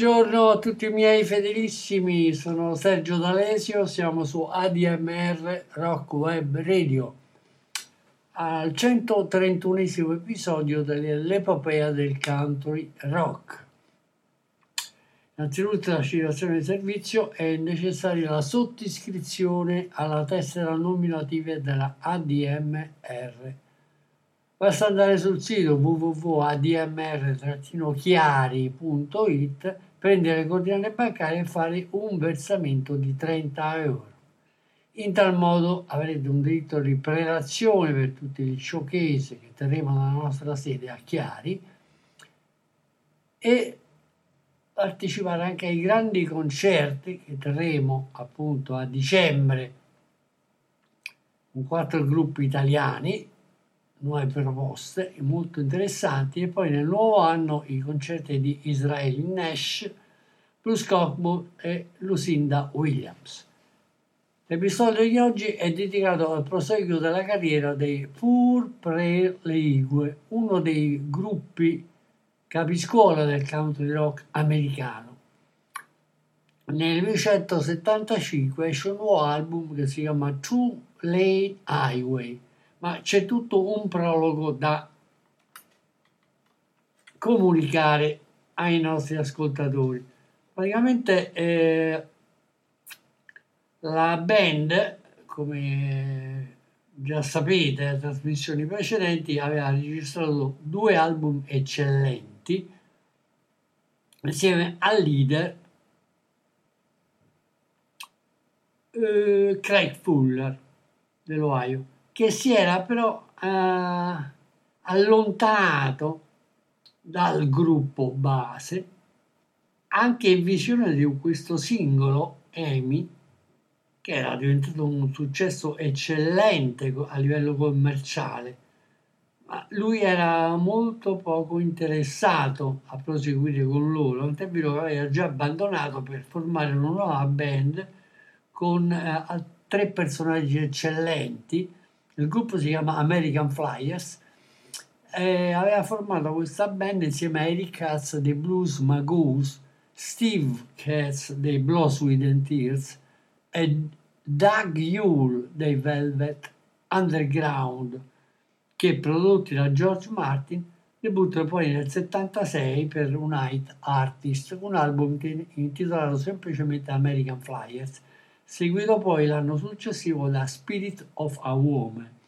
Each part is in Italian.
Buongiorno a tutti i miei fedelissimi, sono Sergio D'Alesio, siamo su ADMR Rock Web Radio al 131 episodio dell'epopea del country rock. Innanzitutto la citazione di servizio è necessaria la sottiscrizione alla tessera nominativa della ADMR. Basta andare sul sito www.admr-chiari.it, prendere le coordinate bancarie e fare un versamento di 30 euro. In tal modo avrete un diritto di prelazione per tutti gli showcase che terremo nella nostra sede a Chiari e partecipare anche ai grandi concerti che terremo appunto a dicembre con quattro gruppi italiani nuove proposte molto interessanti e poi nel nuovo anno i concerti di Israel Nash, Bruce Cockburn e Lucinda Williams. L'episodio di oggi è dedicato al proseguo della carriera dei Pur Prayer League, uno dei gruppi capiscuola del country rock americano. Nel 1975 esce un nuovo album che si chiama Two Lane Highway, ma c'è tutto un prologo da comunicare ai nostri ascoltatori. Praticamente eh, la band, come già sapete dalle trasmissioni precedenti, aveva registrato due album eccellenti insieme al leader eh, Craig Fuller dell'Ohio, che si era però eh, allontanato dal gruppo base anche in visione di questo singolo Amy che era diventato un successo eccellente a livello commerciale. Ma lui era molto poco interessato a proseguire con loro tant'è vero che aveva già abbandonato per formare una nuova band con eh, tre personaggi eccellenti il gruppo si chiama American Flyers e aveva formato questa band insieme a Eric Katz dei Blues Magoos, Steve Katz dei Sweat and Tears e Doug Yule dei Velvet Underground che prodotti da George Martin debuttano poi nel 76 per Unite Artist, un album intitolato semplicemente American Flyers, seguito poi l'anno successivo da Spirit of a Woman.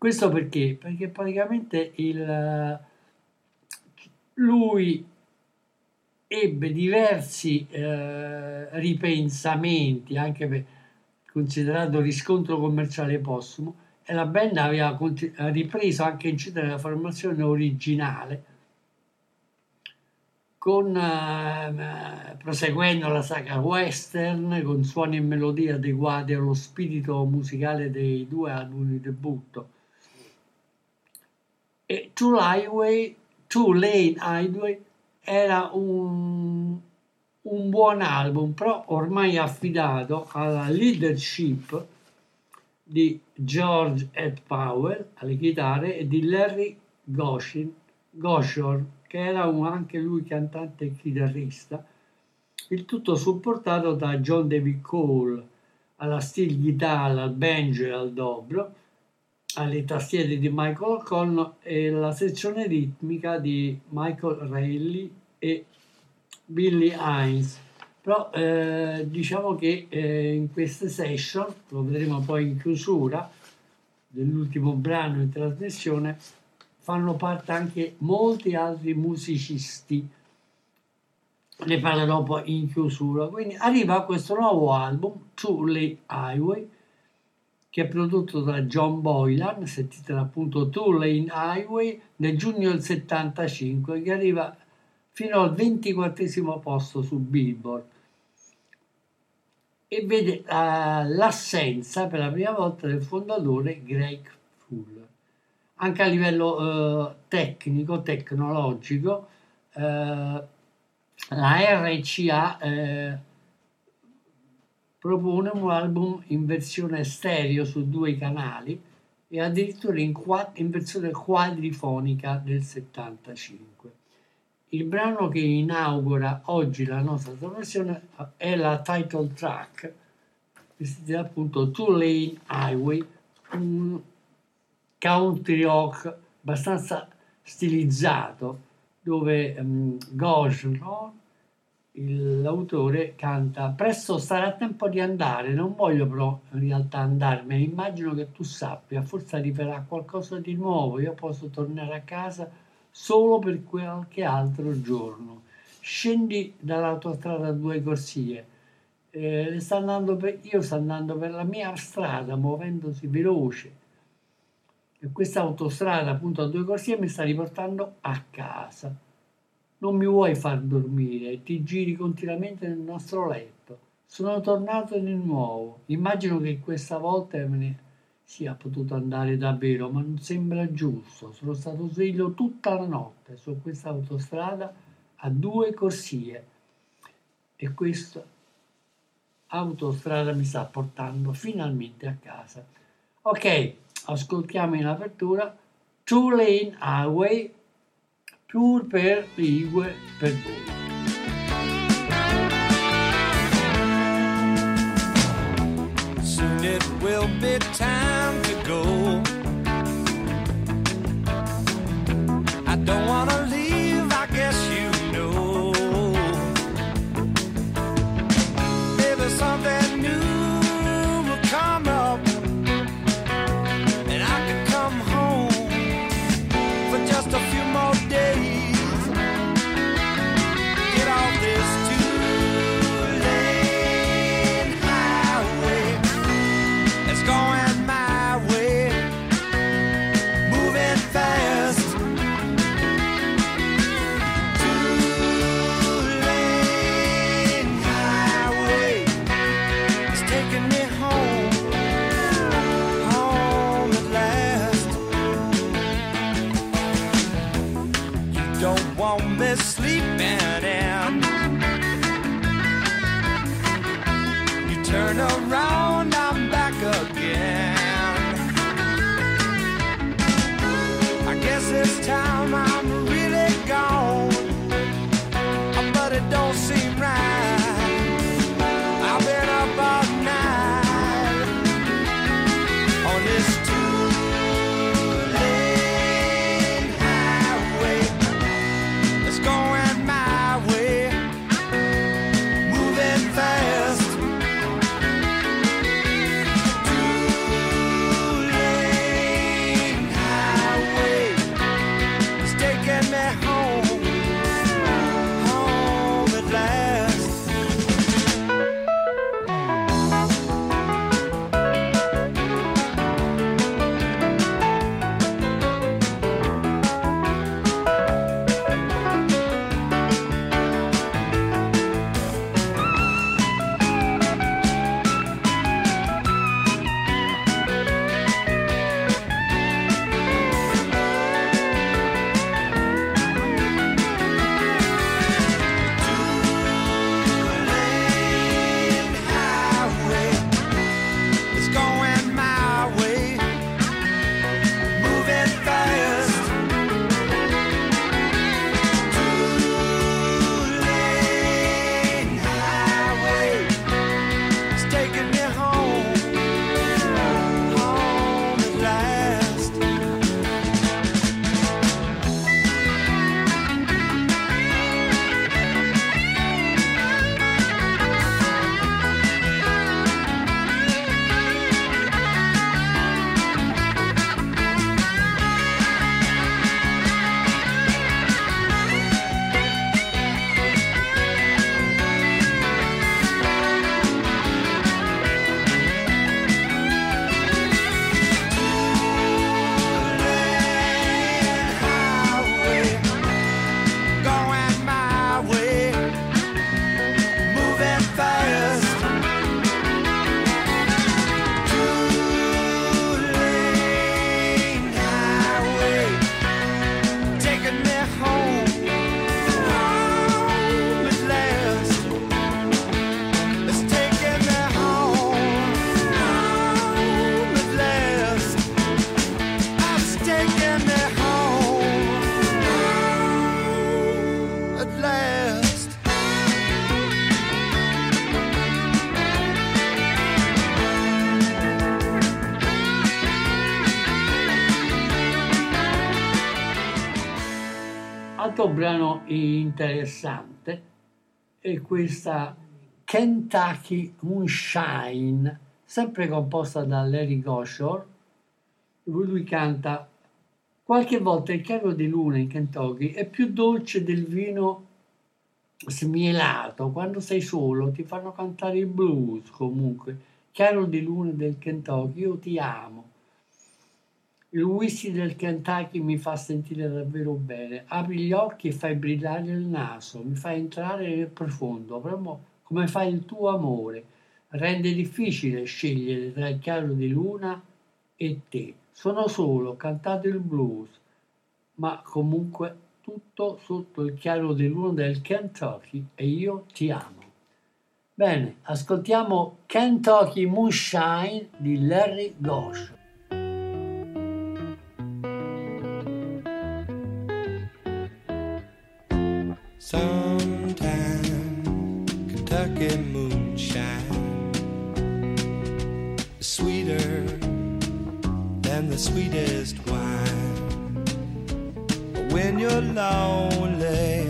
Questo perché? Perché praticamente il, lui ebbe diversi eh, ripensamenti, anche per, considerato riscontro commerciale postumo, e la band aveva ripreso anche a incidere la formazione originale con, eh, proseguendo la saga western con suoni e melodie adeguati allo spirito musicale dei due album di debutto. E Two, Highway, Two Lane Highway era un, un buon album, però ormai affidato alla leadership di George Ed Powell alle chitarre e di Larry Goshin, Goshorn, che era un- anche lui cantante e chitarrista, il tutto supportato da John David Cole alla steel guitar, al banjo e al dobro, alle tastiere di Michael O'Connor e la sezione ritmica di Michael Reilly e Billy Hines. Però eh, diciamo che eh, in queste session, lo vedremo poi in chiusura dell'ultimo brano in trasmissione, fanno parte anche molti altri musicisti. Ne parlerò poi in chiusura. Quindi arriva questo nuovo album, Two Lane Highway, che è prodotto da John Boylan, si intitola appunto Two Lane Highway, nel giugno del 75, che arriva fino al 24 posto su Billboard e vede eh, l'assenza per la prima volta del fondatore Greg Fuller. Anche a livello eh, tecnico, tecnologico, eh, la RCA propone un album in versione stereo su due canali e addirittura in, qua- in versione quadrifonica del 75. Il brano che inaugura oggi la nostra trasmissione è la title track, che si chiama appunto Two Lane Highway, un country rock abbastanza stilizzato, dove um, Gosling, il- l'autore, canta Presto sarà tempo di andare, non voglio però in realtà andarmene, immagino che tu sappia, forse arriverà qualcosa di nuovo, io posso tornare a casa solo per qualche altro giorno. Scendi dall'autostrada due corsie. Eh, sta andando per- io sto andando per la mia strada muovendosi veloce e questa autostrada appunto a due corsie mi sta riportando a casa. Non mi vuoi far dormire, ti giri continuamente nel nostro letto. Sono tornato di nuovo. Immagino che questa volta me ne sia potuto andare davvero, ma non sembra giusto. Sono stato sveglio tutta la notte su questa autostrada a due corsie e questa autostrada mi sta portando finalmente a casa. Ok, ascoltiamo in apertura Two Lane Highway, pur per lingue per voi. Soon it will be time to go. Altro brano interessante è questa Kentucky Moonshine, sempre composta da Larry Goshore, lui canta qualche volta il chiaro di luna in Kentucky è più dolce del vino smielato, quando sei solo ti fanno cantare il blues comunque, chiaro di luna del Kentucky, io ti amo. Il whisky del Kentucky mi fa sentire davvero bene. Apri gli occhi e fai brillare il naso, mi fai entrare nel profondo, proprio come fa il tuo amore. Rende difficile scegliere tra il chiaro di luna e te. Sono solo, cantate il blues, ma comunque tutto sotto il chiaro di luna del Kentucky e io ti amo. Bene, ascoltiamo Kentucky Moonshine di Larry Gosh. Sweetest wine. When you're lonely,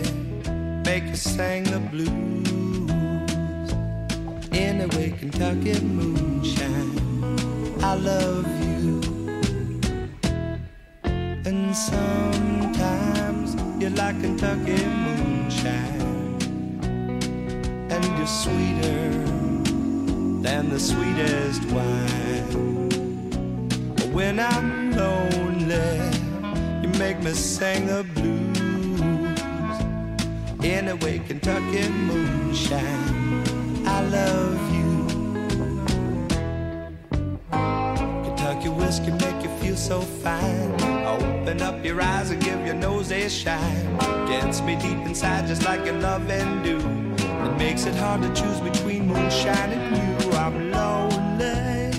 make you sing the blues. Anyway, Kentucky moonshine, I love you. And sometimes you're like Kentucky moonshine, and you're sweeter than the sweetest wine. When I'm lonely, you make me sing the blues. Anyway, Kentucky moonshine, I love you. Kentucky whiskey make you feel so fine. Open up your eyes and give your nose a shine. Gets me deep inside just like your loving do. It makes it hard to choose between moonshine and you. I'm lonely.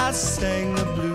I sing the blues.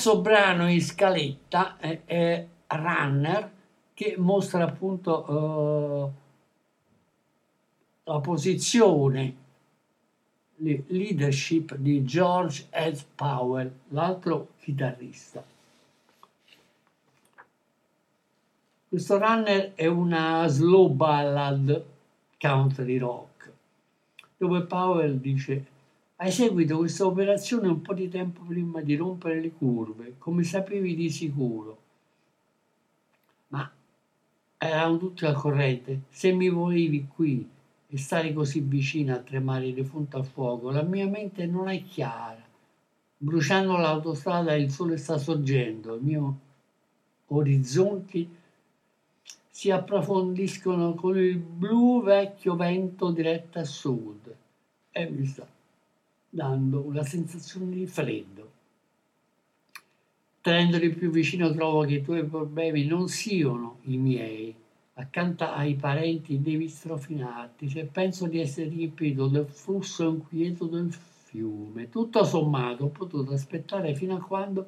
Terzo, brano in scaletta è, è Runner che mostra appunto eh, la posizione, le leadership di George S. Powell, l'altro chitarrista. Questo Runner è una slow ballad country rock dove Powell dice hai eseguito questa operazione un po' di tempo prima di rompere le curve, come sapevi di sicuro. Ma eravamo tutti al corrente. Se mi volevi qui e stare così vicino a tremare di fronte al fuoco, la mia mente non è chiara. Bruciando l'autostrada il sole sta sorgendo, i miei orizzonti si approfondiscono con il blu vecchio vento diretto a sud e mi sta dando una sensazione di freddo. Tenendoli più vicino trovo che i tuoi problemi non siano i miei. Accanto ai parenti devi strofinarti se penso di essere riempito del flusso inquieto del fiume. Tutto sommato ho potuto aspettare fino a quando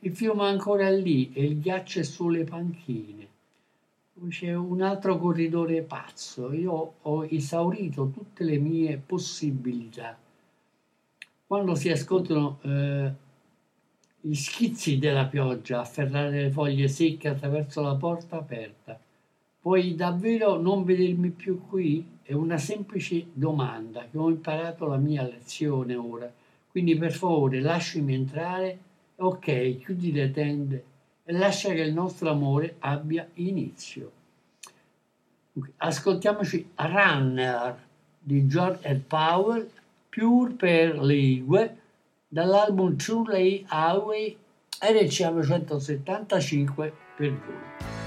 il fiume è ancora lì e il ghiaccio è sulle panchine. C'è un altro corridore pazzo. Io ho esaurito tutte le mie possibilità. Quando si ascoltano eh, gli schizzi della pioggia afferrare le foglie secche attraverso la porta aperta, Puoi davvero non vedermi più qui? È una semplice domanda che ho imparato la mia lezione ora. Quindi per favore lasciami entrare. Ok, chiudi le tende e lascia che il nostro amore abbia inizio. Ascoltiamoci Runner di George Ed Powell, Pure per Ligue, dall'album True Lay Highway RC 975 per voi.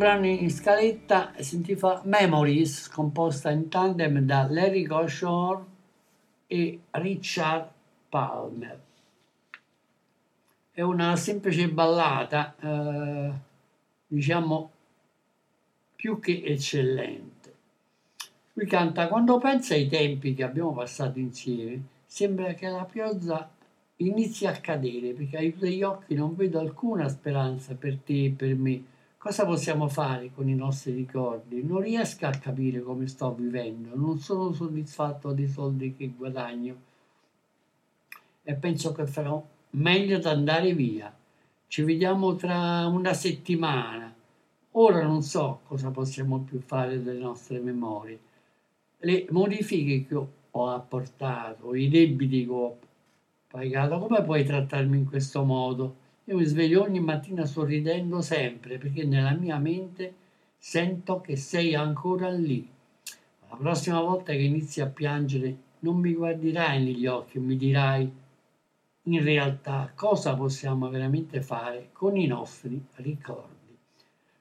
Brano in scaletta si intitola Memories, composta in tandem da Larry Goshore e Richard Palmer. È una semplice ballata, eh, diciamo, più che eccellente. Lui canta, quando pensa ai tempi che abbiamo passato insieme, sembra che la pioggia inizi a cadere, perché aiuto degli occhi non vedo alcuna speranza per te e per me. Cosa possiamo fare con i nostri ricordi? Non riesco a capire come sto vivendo, non sono soddisfatto dei soldi che guadagno e penso che farò meglio ad andare via. Ci vediamo tra una settimana. Ora non so cosa possiamo più fare delle nostre memorie. Le modifiche che ho apportato, i debiti che ho pagato, come puoi trattarmi in questo modo? Io mi sveglio ogni mattina sorridendo sempre perché nella mia mente sento che sei ancora lì. La prossima volta che inizi a piangere non mi guarderai negli occhi e mi dirai in realtà cosa possiamo veramente fare con i nostri ricordi.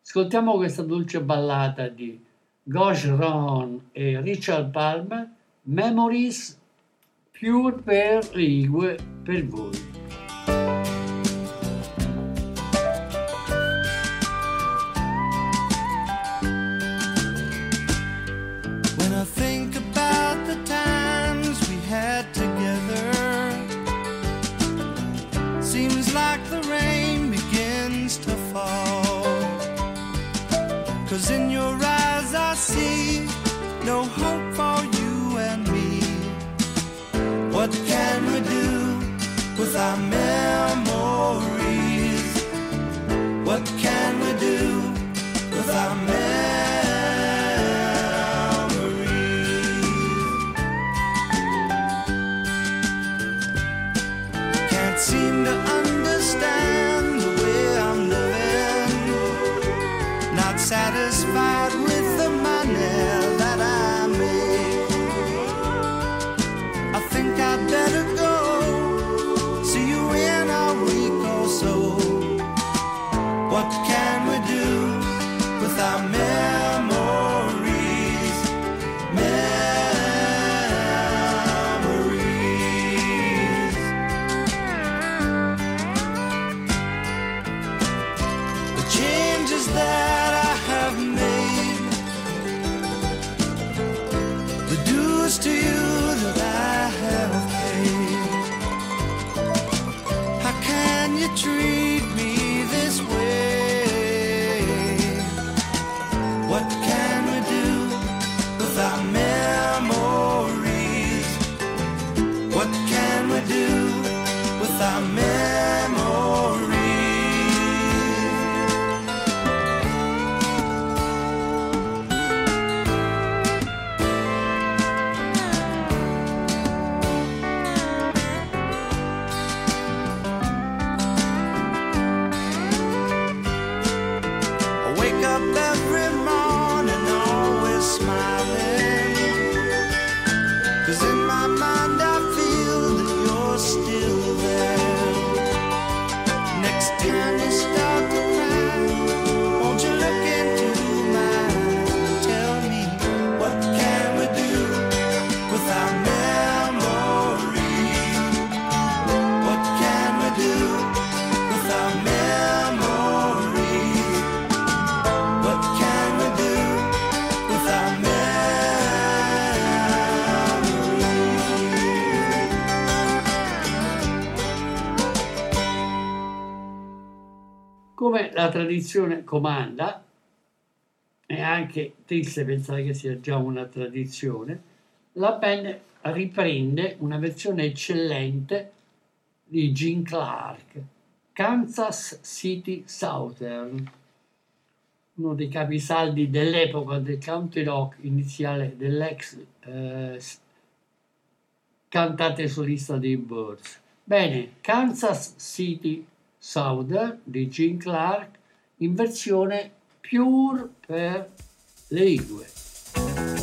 Ascoltiamo questa dolce ballata di Gosh Ron e Richard Palmer, Memories Pure per Ligue per voi. tradizione comanda, è anche triste pensare che sia già una tradizione, la band riprende una versione eccellente di Gene Clark, Kansas City Southern, uno dei capisaldi dell'epoca del country rock iniziale dell'ex eh, cantante solista dei Birds. Bene, Kansas City Southern di Gene Clark in versione pure per le lingue.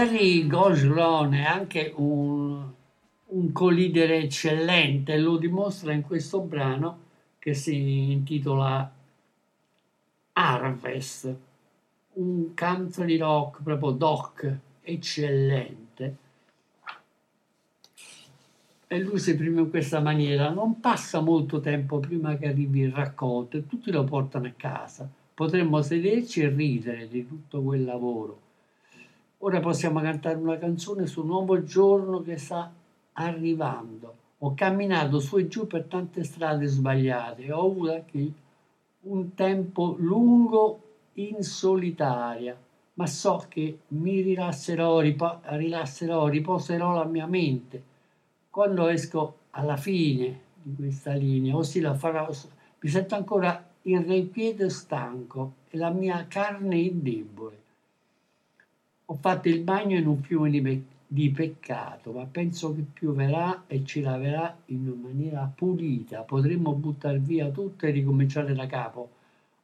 Larry Gosron è anche un, un co-leader eccellente, lo dimostra in questo brano che si intitola Harvest, un country rock proprio doc eccellente. E lui si esprime in questa maniera, non passa molto tempo prima che arrivi il raccolto e tutti lo portano a casa. Potremmo sederci e ridere di tutto quel lavoro. Ora possiamo cantare una canzone sul nuovo giorno che sta arrivando. Ho camminato su e giù per tante strade sbagliate ho avuto anche un tempo lungo in solitaria, ma so che mi rilasserò, ripo- rilasserò, riposerò la mia mente quando esco alla fine di questa linea, ossia la farò, mi sento ancora irrequieto e stanco e la mia carne è debole. Ho fatto il bagno in un fiume di, pe- di peccato, ma penso che pioverà e ci laverà in maniera pulita. Potremmo buttare via tutto e ricominciare da capo.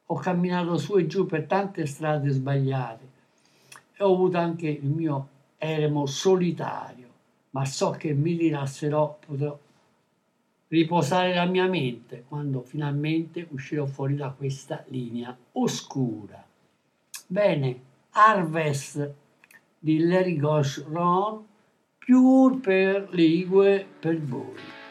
Ho camminato su e giù per tante strade sbagliate e ho avuto anche il mio eremo solitario, ma so che mi rilasserò, potrò riposare la mia mente quando finalmente uscirò fuori da questa linea oscura. Bene, Harvest di Larry Gosh Ron, Pure per lingue per voi.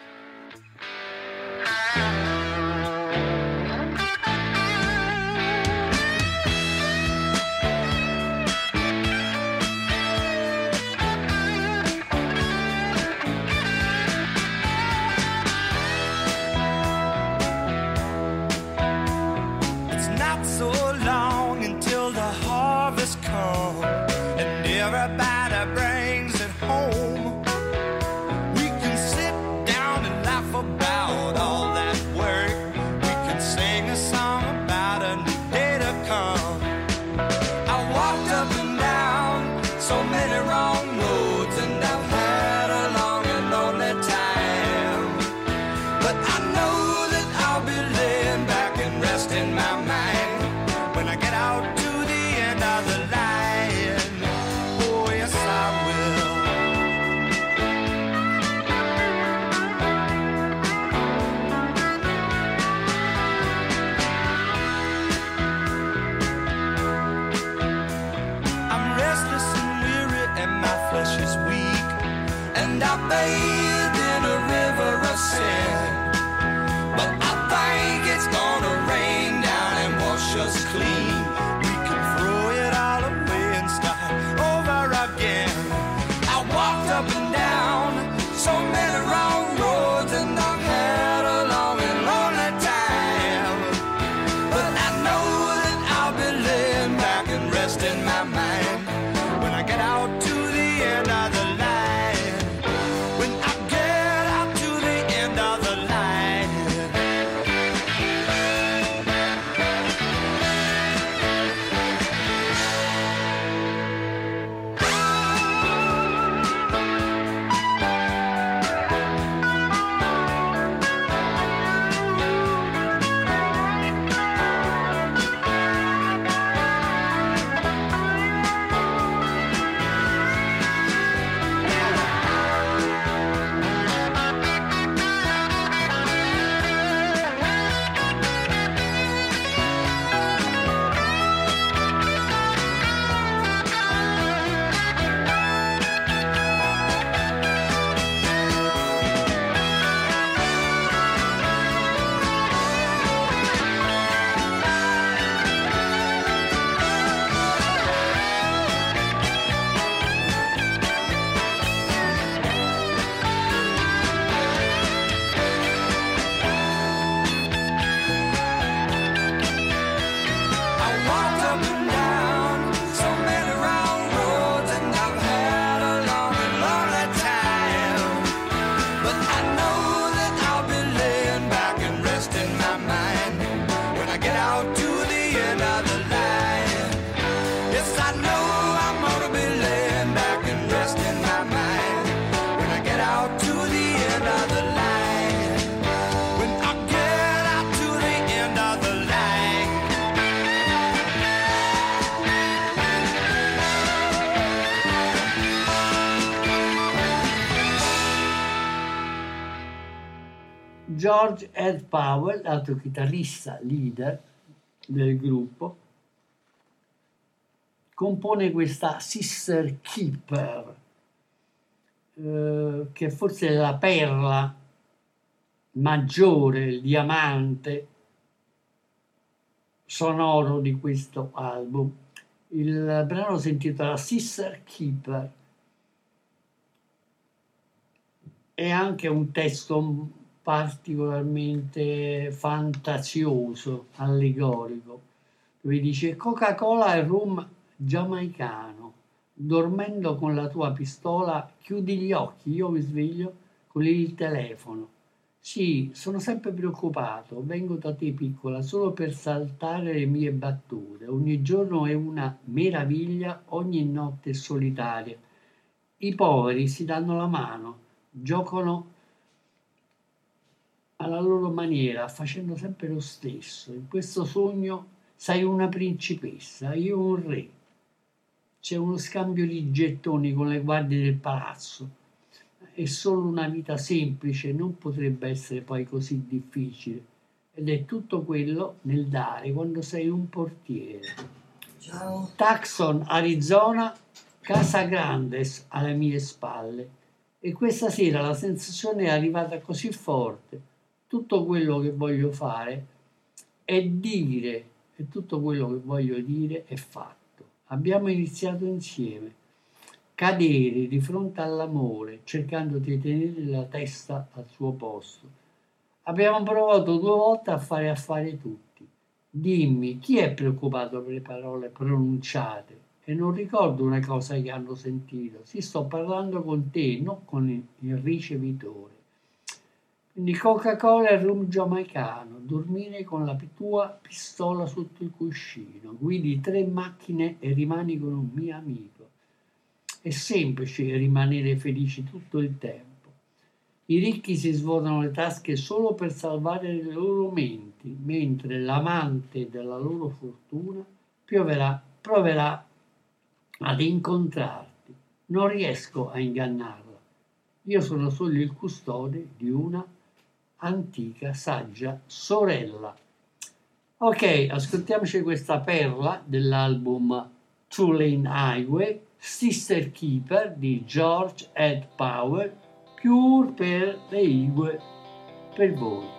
L'altro chitarrista leader del gruppo, compone questa Sister Keeper, eh, che forse è la perla maggiore, il diamante sonoro di questo album. Il brano si intitola Sister Keeper è anche un testo particolarmente fantasioso, allegorico, dove dice Coca-Cola e rum giamaicano, dormendo con la tua pistola, chiudi gli occhi, io mi sveglio con il telefono. Sì, sono sempre preoccupato, vengo da te piccola solo per saltare le mie battute. Ogni giorno è una meraviglia, ogni notte solitaria. I poveri si danno la mano, giocano alla loro maniera, facendo sempre lo stesso. In questo sogno sei una principessa, io un re. C'è uno scambio di gettoni con le guardie del palazzo. È solo una vita semplice, non potrebbe essere poi così difficile. Ed è tutto quello nel dare quando sei un portiere. Ciao. Tucson, Arizona, Casa Grandes alle mie spalle. E questa sera la sensazione è arrivata così forte. Tutto quello che voglio fare è dire, e tutto quello che voglio dire è fatto. Abbiamo iniziato insieme. Cadere di fronte all'amore, cercando di tenere la testa al suo posto. Abbiamo provato due volte a fare affari tutti. Dimmi, chi è preoccupato per le parole pronunciate? E non ricordo una cosa che hanno sentito. Si sto parlando con te, non con il- il ricevitore. Quindi Coca-Cola e rum giamaicano, dormire con la tua pistola sotto il cuscino, guidi tre macchine e rimani con un mio amico. È semplice rimanere felici tutto il tempo. I ricchi si svuotano le tasche solo per salvare le loro menti, mentre l'amante della loro fortuna pioverà- proverà ad incontrarti. Non riesco a ingannarla. Io sono solo il custode di una antica, saggia sorella. Ok, ascoltiamoci questa perla dell'album Two Lane Highway, Sister Keeper di George Ed Power, Pure per le Igue per voi.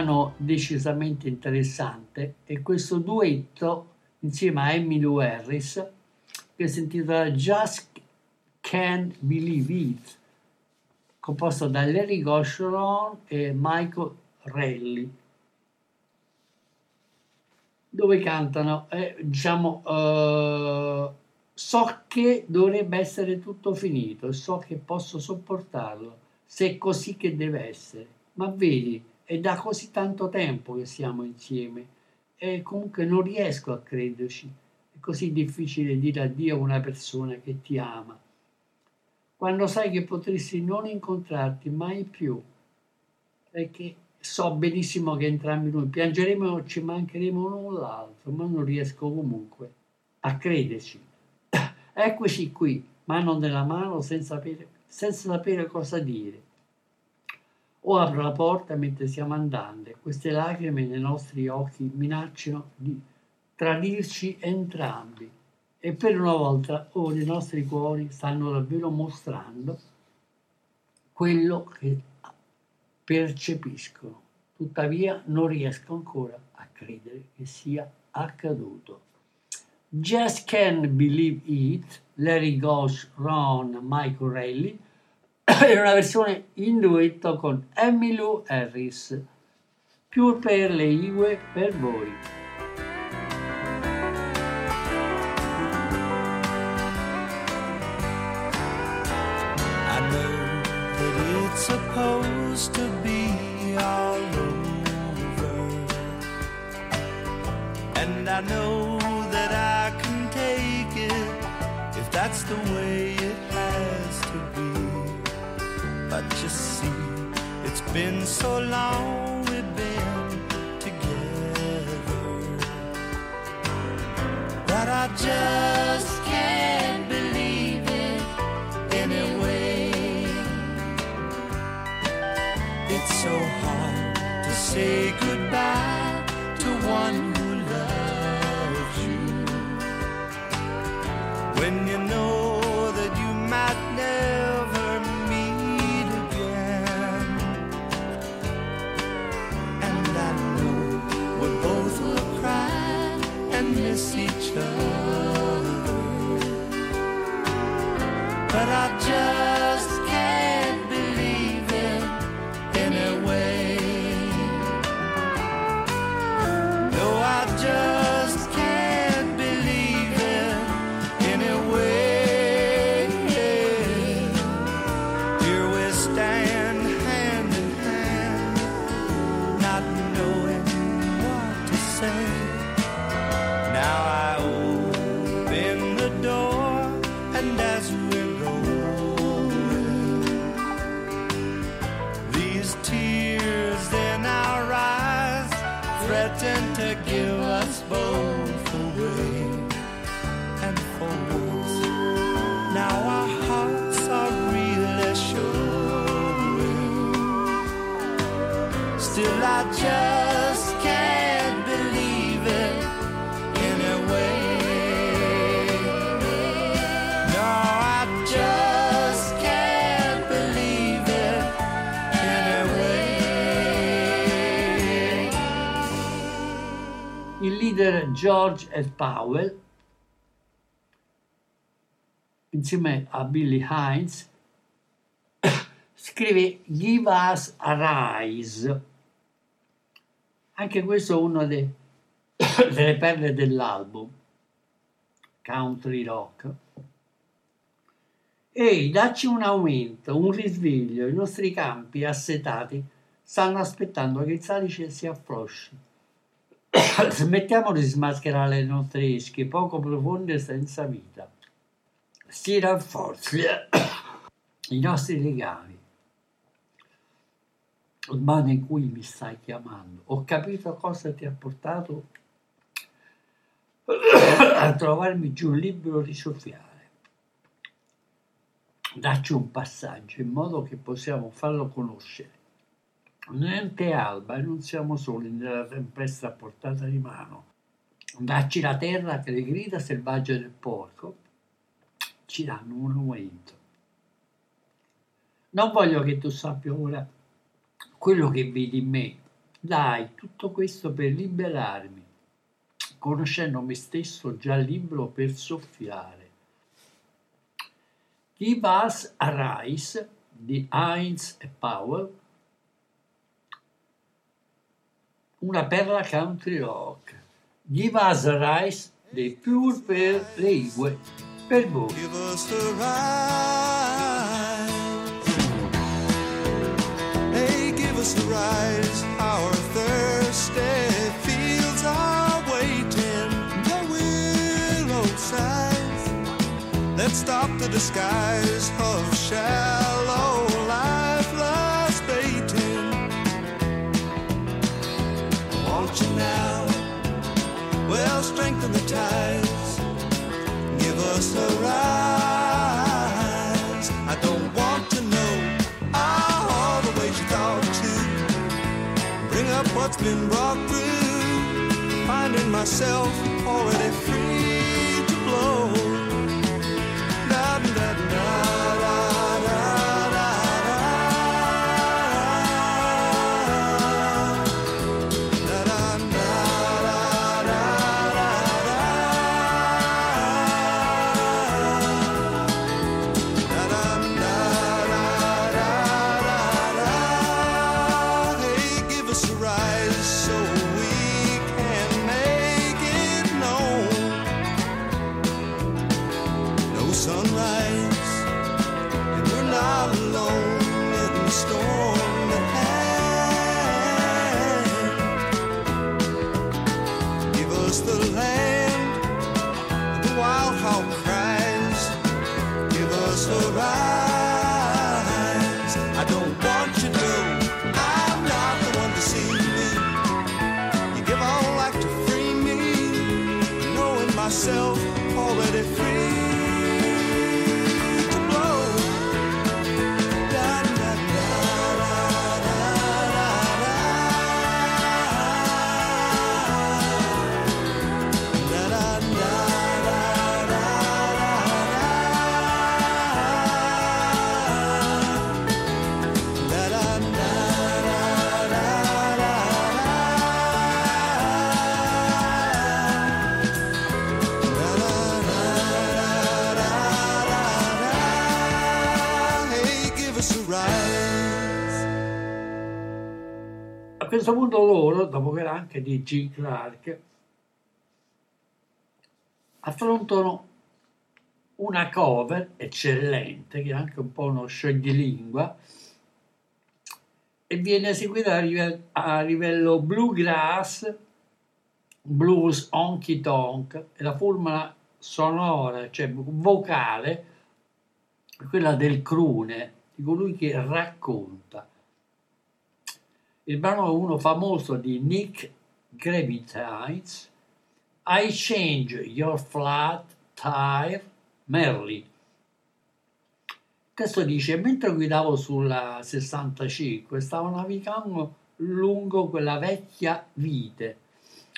Brano decisamente interessante è questo duetto insieme a Emmylou Harris che si intitola Just Can't Believe It, composto da Larry Goshron e Michael Ralli, dove cantano, eh, diciamo, eh, so che dovrebbe essere tutto finito so che posso sopportarlo, se è così che deve essere. Ma vedi, è da così tanto tempo che siamo insieme e comunque non riesco a crederci. È così difficile dire addio a una persona che ti ama. Quando sai che potresti non incontrarti mai più, perché so benissimo che entrambi noi piangeremo e ci mancheremo l'un l'altro, ma non riesco comunque a crederci. Eccoci qui, mano nella mano, senza sapere, senza sapere cosa dire. O apro la porta mentre stiamo andando queste lacrime nei nostri occhi minacciano di tradirci entrambi. E per una volta ora i nostri cuori stanno davvero mostrando quello che percepiscono. Tuttavia non riesco ancora a credere che sia accaduto. Just Can't Believe It, Larry Gosh, Ron, Michael Rayleigh, è una versione in duetto con Emmylou Harris. Più per le Igue per voi. I know that it's supposed to be all over. And I know that I can take it if that's the way been so long we've been together that I just can't believe it anyway. It's so hard to say But I just Il leader George F. Powell insieme a Billy Hines, scrive Give Us a Rise. Anche questo è dei- delle perle dell'album, country rock. Ehi, dacci un aumento, un risveglio, i nostri campi assetati stanno aspettando che il salice si afflosci. Smettiamo di smascherare le nostre esche poco profonde senza vita. Si rafforzi i nostri legami. Il mano in cui mi stai chiamando. Ho capito cosa ti ha portato a trovarmi giù libero di soffiare. Dacci un passaggio in modo che possiamo farlo conoscere. Niente alba e non siamo soli nella tempesta a portata di mano. Dacci la terra che le grida selvagge del porco ci danno un aumento. Non voglio che tu sappia ora quello che vedi in me. Dai, tutto questo per liberarmi, conoscendo me stesso già libero per soffiare. Give Us a Rise di Heinz e Powell, una perla country rock. Give Us a Rise dei Pure per le Igue per voi. Give us the rise. Hey, give us the rise. Our. The sighs. Let's stop the disguise of shallow, been brought through. Finding myself already free questo punto loro, dopo che era anche di G. Clark, affrontano una cover eccellente, che è anche un po' uno scioglilingua, e viene eseguita a livello, a livello bluegrass, blues honky tonk, e la formula sonora, cioè vocale, quella del crune, di colui che racconta. Il brano è uno famoso di Nick Gravitines, I Change Your Flat Tire Merly. Questo dice, mentre guidavo sulla 65 stavo navigando lungo quella vecchia vite.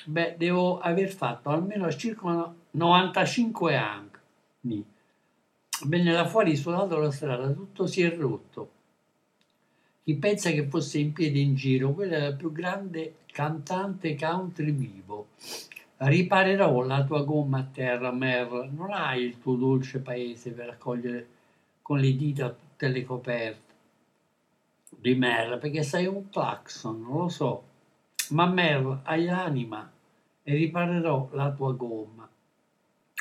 Beh, devo aver fatto almeno circa 95 anni. Venne da fuori suonato la strada, tutto si è rotto. Chi pensa che fosse in piedi in giro, quello era il più grande cantante country vivo. Riparerò la tua gomma a terra, Merle. Non hai il tuo dolce paese per raccogliere con le dita tutte le coperte di Merle, perché sei un clacson, non lo so. Ma Merle, hai anima e riparerò la tua gomma.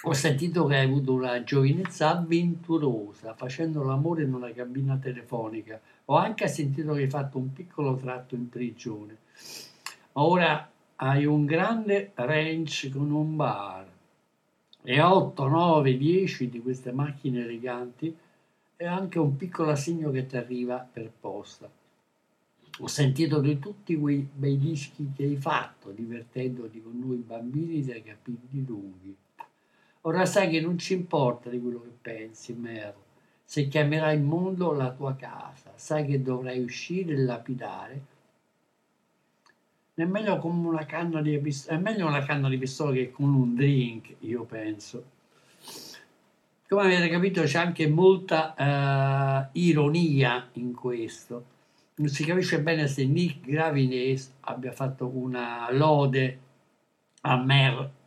Ho sentito che hai avuto una giovinezza avventurosa facendo l'amore in una cabina telefonica. Ho anche sentito che hai fatto un piccolo tratto in prigione. Ora hai un grande ranch con un bar e 8, 9, 10 di queste macchine eleganti e anche un piccolo assegno che ti arriva per posta. Ho sentito di tutti quei bei dischi che hai fatto, divertendoti con noi bambini dai capelli lunghi. Ora sai che non ci importa di quello che pensi, Merle. Se chiamerai il mondo la tua casa, sai che dovrai uscire e lapidare. È meglio come una canna di pistola, è meglio una canna di pistola che con un drink, io penso. Come avete capito c'è anche molta eh, ironia in questo. Non si capisce bene se Nick Gravinese abbia fatto una lode a Merle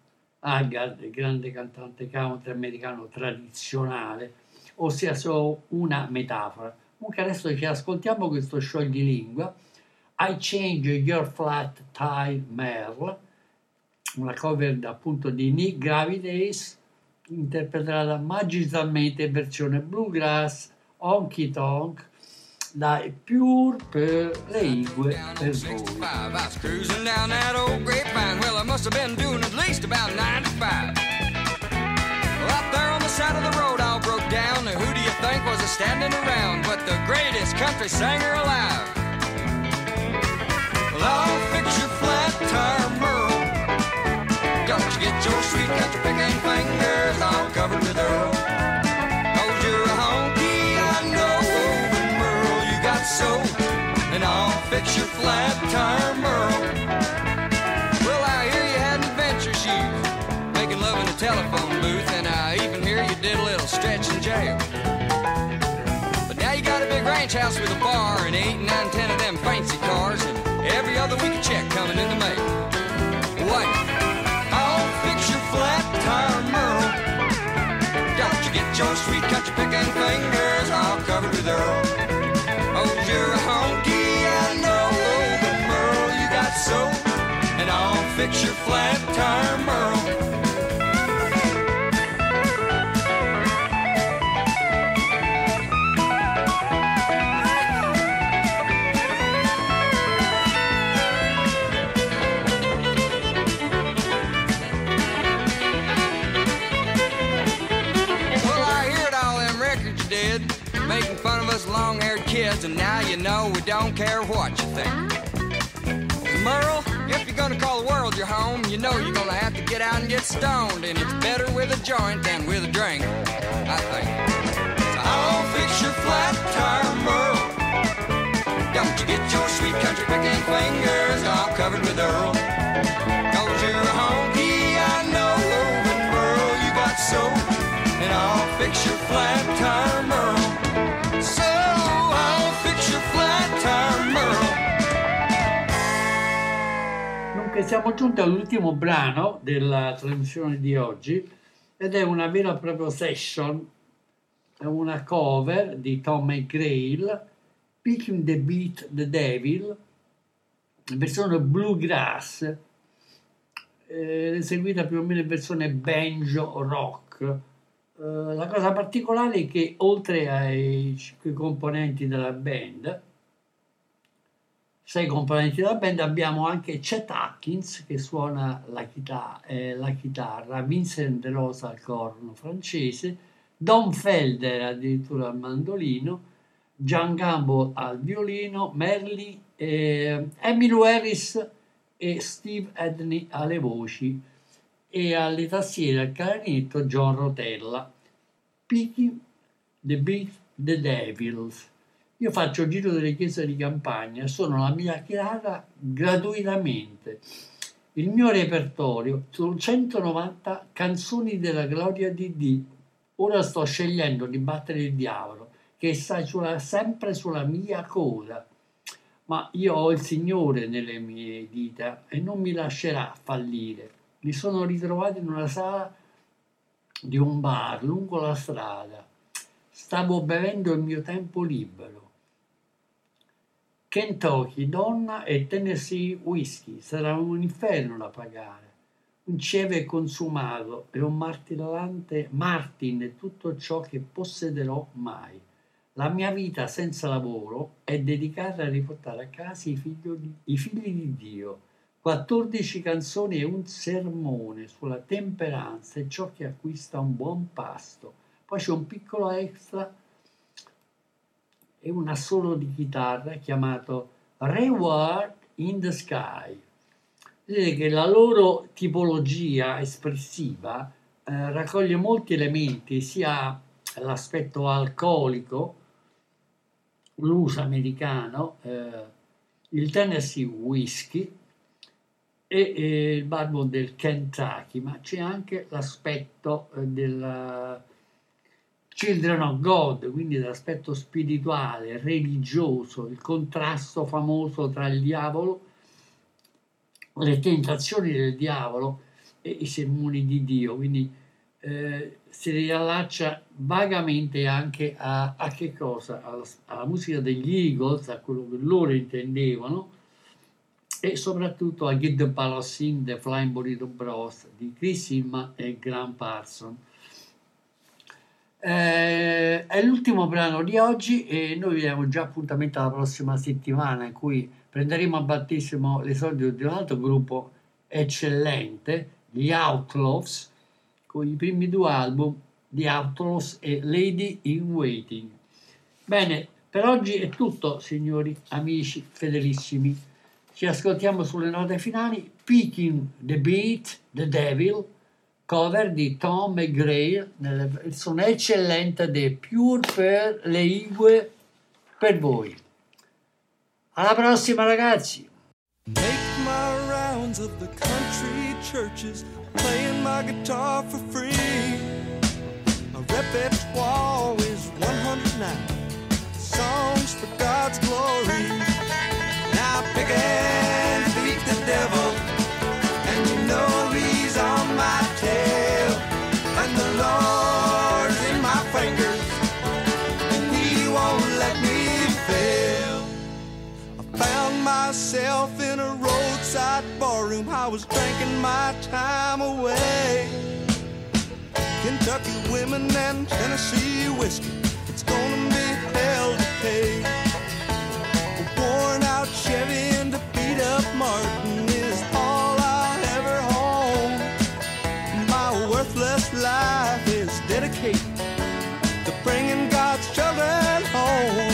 Haggard, il grande cantante country americano tradizionale, o sia solo una metafora. Comunque adesso ci ascoltiamo questo scioglilingua, I Change Your Flat Tire Merle, una cover appunto di Nick Gravidace, interpretata magistralmente in versione bluegrass, honky tonk, dai Pure down per voi. I was cruising down that old grapevine. Well, I must have been doing at least about 95. Well, out there on the side of the road, all broke down. And who do you think was a standing around but the greatest country singer alive? Well, I'll fix your flat tire, Merle. Don't you get your sweet country picking fix your flat tire, Merle. Well, I hear you had an adventure shoot, making love in a telephone booth, and I even hear you did a little stretch in jail. But now you got a big ranch house haired kids, and now you know we don't care what you think. Merle, you're gonna call the world your home, you know you're gonna have to get out and get stoned, and it's better with a joint than with a drink, I think. So I'll fix your flat tire, Merle. Don't you get your sweet country picking fingers all covered with earl? Cause you're a honky, I know, but Merle, you got soul, and I'll fix your flat tire, Merle. Dunque siamo giunti all'ultimo brano della trasmissione di oggi ed è una vera e propria session, è una cover di Tom McGrail, Picking the Beat the Devil, versione bluegrass, eh, eseguita più o meno in versione banjo rock. Eh, la cosa particolare è che oltre ai cinque componenti della band, sei componenti della band abbiamo anche Chet Atkins che suona la, chita- eh, la chitarra, Vincent De Rosa al corno francese, Don Felder addirittura al mandolino, Gian Gambo al violino, Merli, eh, Emilio Harris e Steve Edney alle voci e alle tastiere al clarinetto John Rotella. Picking the Beat the Devils. Io faccio il giro delle chiese di campagna, suono la mia chitarra gratuitamente. Il mio repertorio sono 190 canzoni della gloria di Dio. Ora sto scegliendo di battere il diavolo, che sta sulla- sempre sulla mia coda. Ma io ho il Signore nelle mie dita e non mi lascerà fallire. Mi sono ritrovato in una sala di un bar lungo la strada. Stavo bevendo il mio tempo libero. Kentucky, donna e Tennessee whisky. Sarà un inferno da pagare. Un cieve consumato e un martellante Martin è tutto ciò che possederò mai. La mia vita senza lavoro è dedicata a riportare a casa i di, i figli di Dio. 14 canzoni e un sermone sulla temperanza e ciò che acquista un buon pasto. Poi c'è un piccolo extra e un assolo di chitarra chiamato Reward in the Sky. Vedete che la loro tipologia espressiva eh, raccoglie molti elementi, sia l'aspetto alcolico, blues americano, eh, il Tennessee Whiskey e eh, il bourbon del Kentucky, ma c'è anche l'aspetto eh, del Children of God, quindi l'aspetto spirituale, religioso, il contrasto famoso tra il diavolo, le tentazioni del diavolo e i sermoni di Dio, quindi eh, si riallaccia vagamente anche a, a che cosa? Alla, alla, musica degli Eagles, a quello che loro intendevano, e soprattutto a Get the The Flying Burrito Bros di Chris Hillman e Graham Parson. Eh, è l'ultimo brano di oggi e noi abbiamo già appuntamento alla prossima settimana in cui prenderemo a battesimo l'esordio di un altro gruppo eccellente, gli Outlaws, con i primi due album di Outlaws e Lady in Waiting. Bene, per oggi è tutto, signori amici fedelissimi. Ci ascoltiamo sulle note finali. Picking the Beat, The Devil, cover di Tom McGrail nella versione eccellente di Pure per le Igue per voi. Alla prossima ragazzi! Make my rounds of the country churches, playing my guitar for free. My repertoire is 109 songs for God's glory. Now pick and beat the devil, myself in a roadside barroom. I was drinking my time away. Kentucky women and Tennessee whiskey. It's gonna be hell to pay. A worn out Chevy and a beat up Martin is all I ever own. My worthless life is dedicated to bringing God's children home.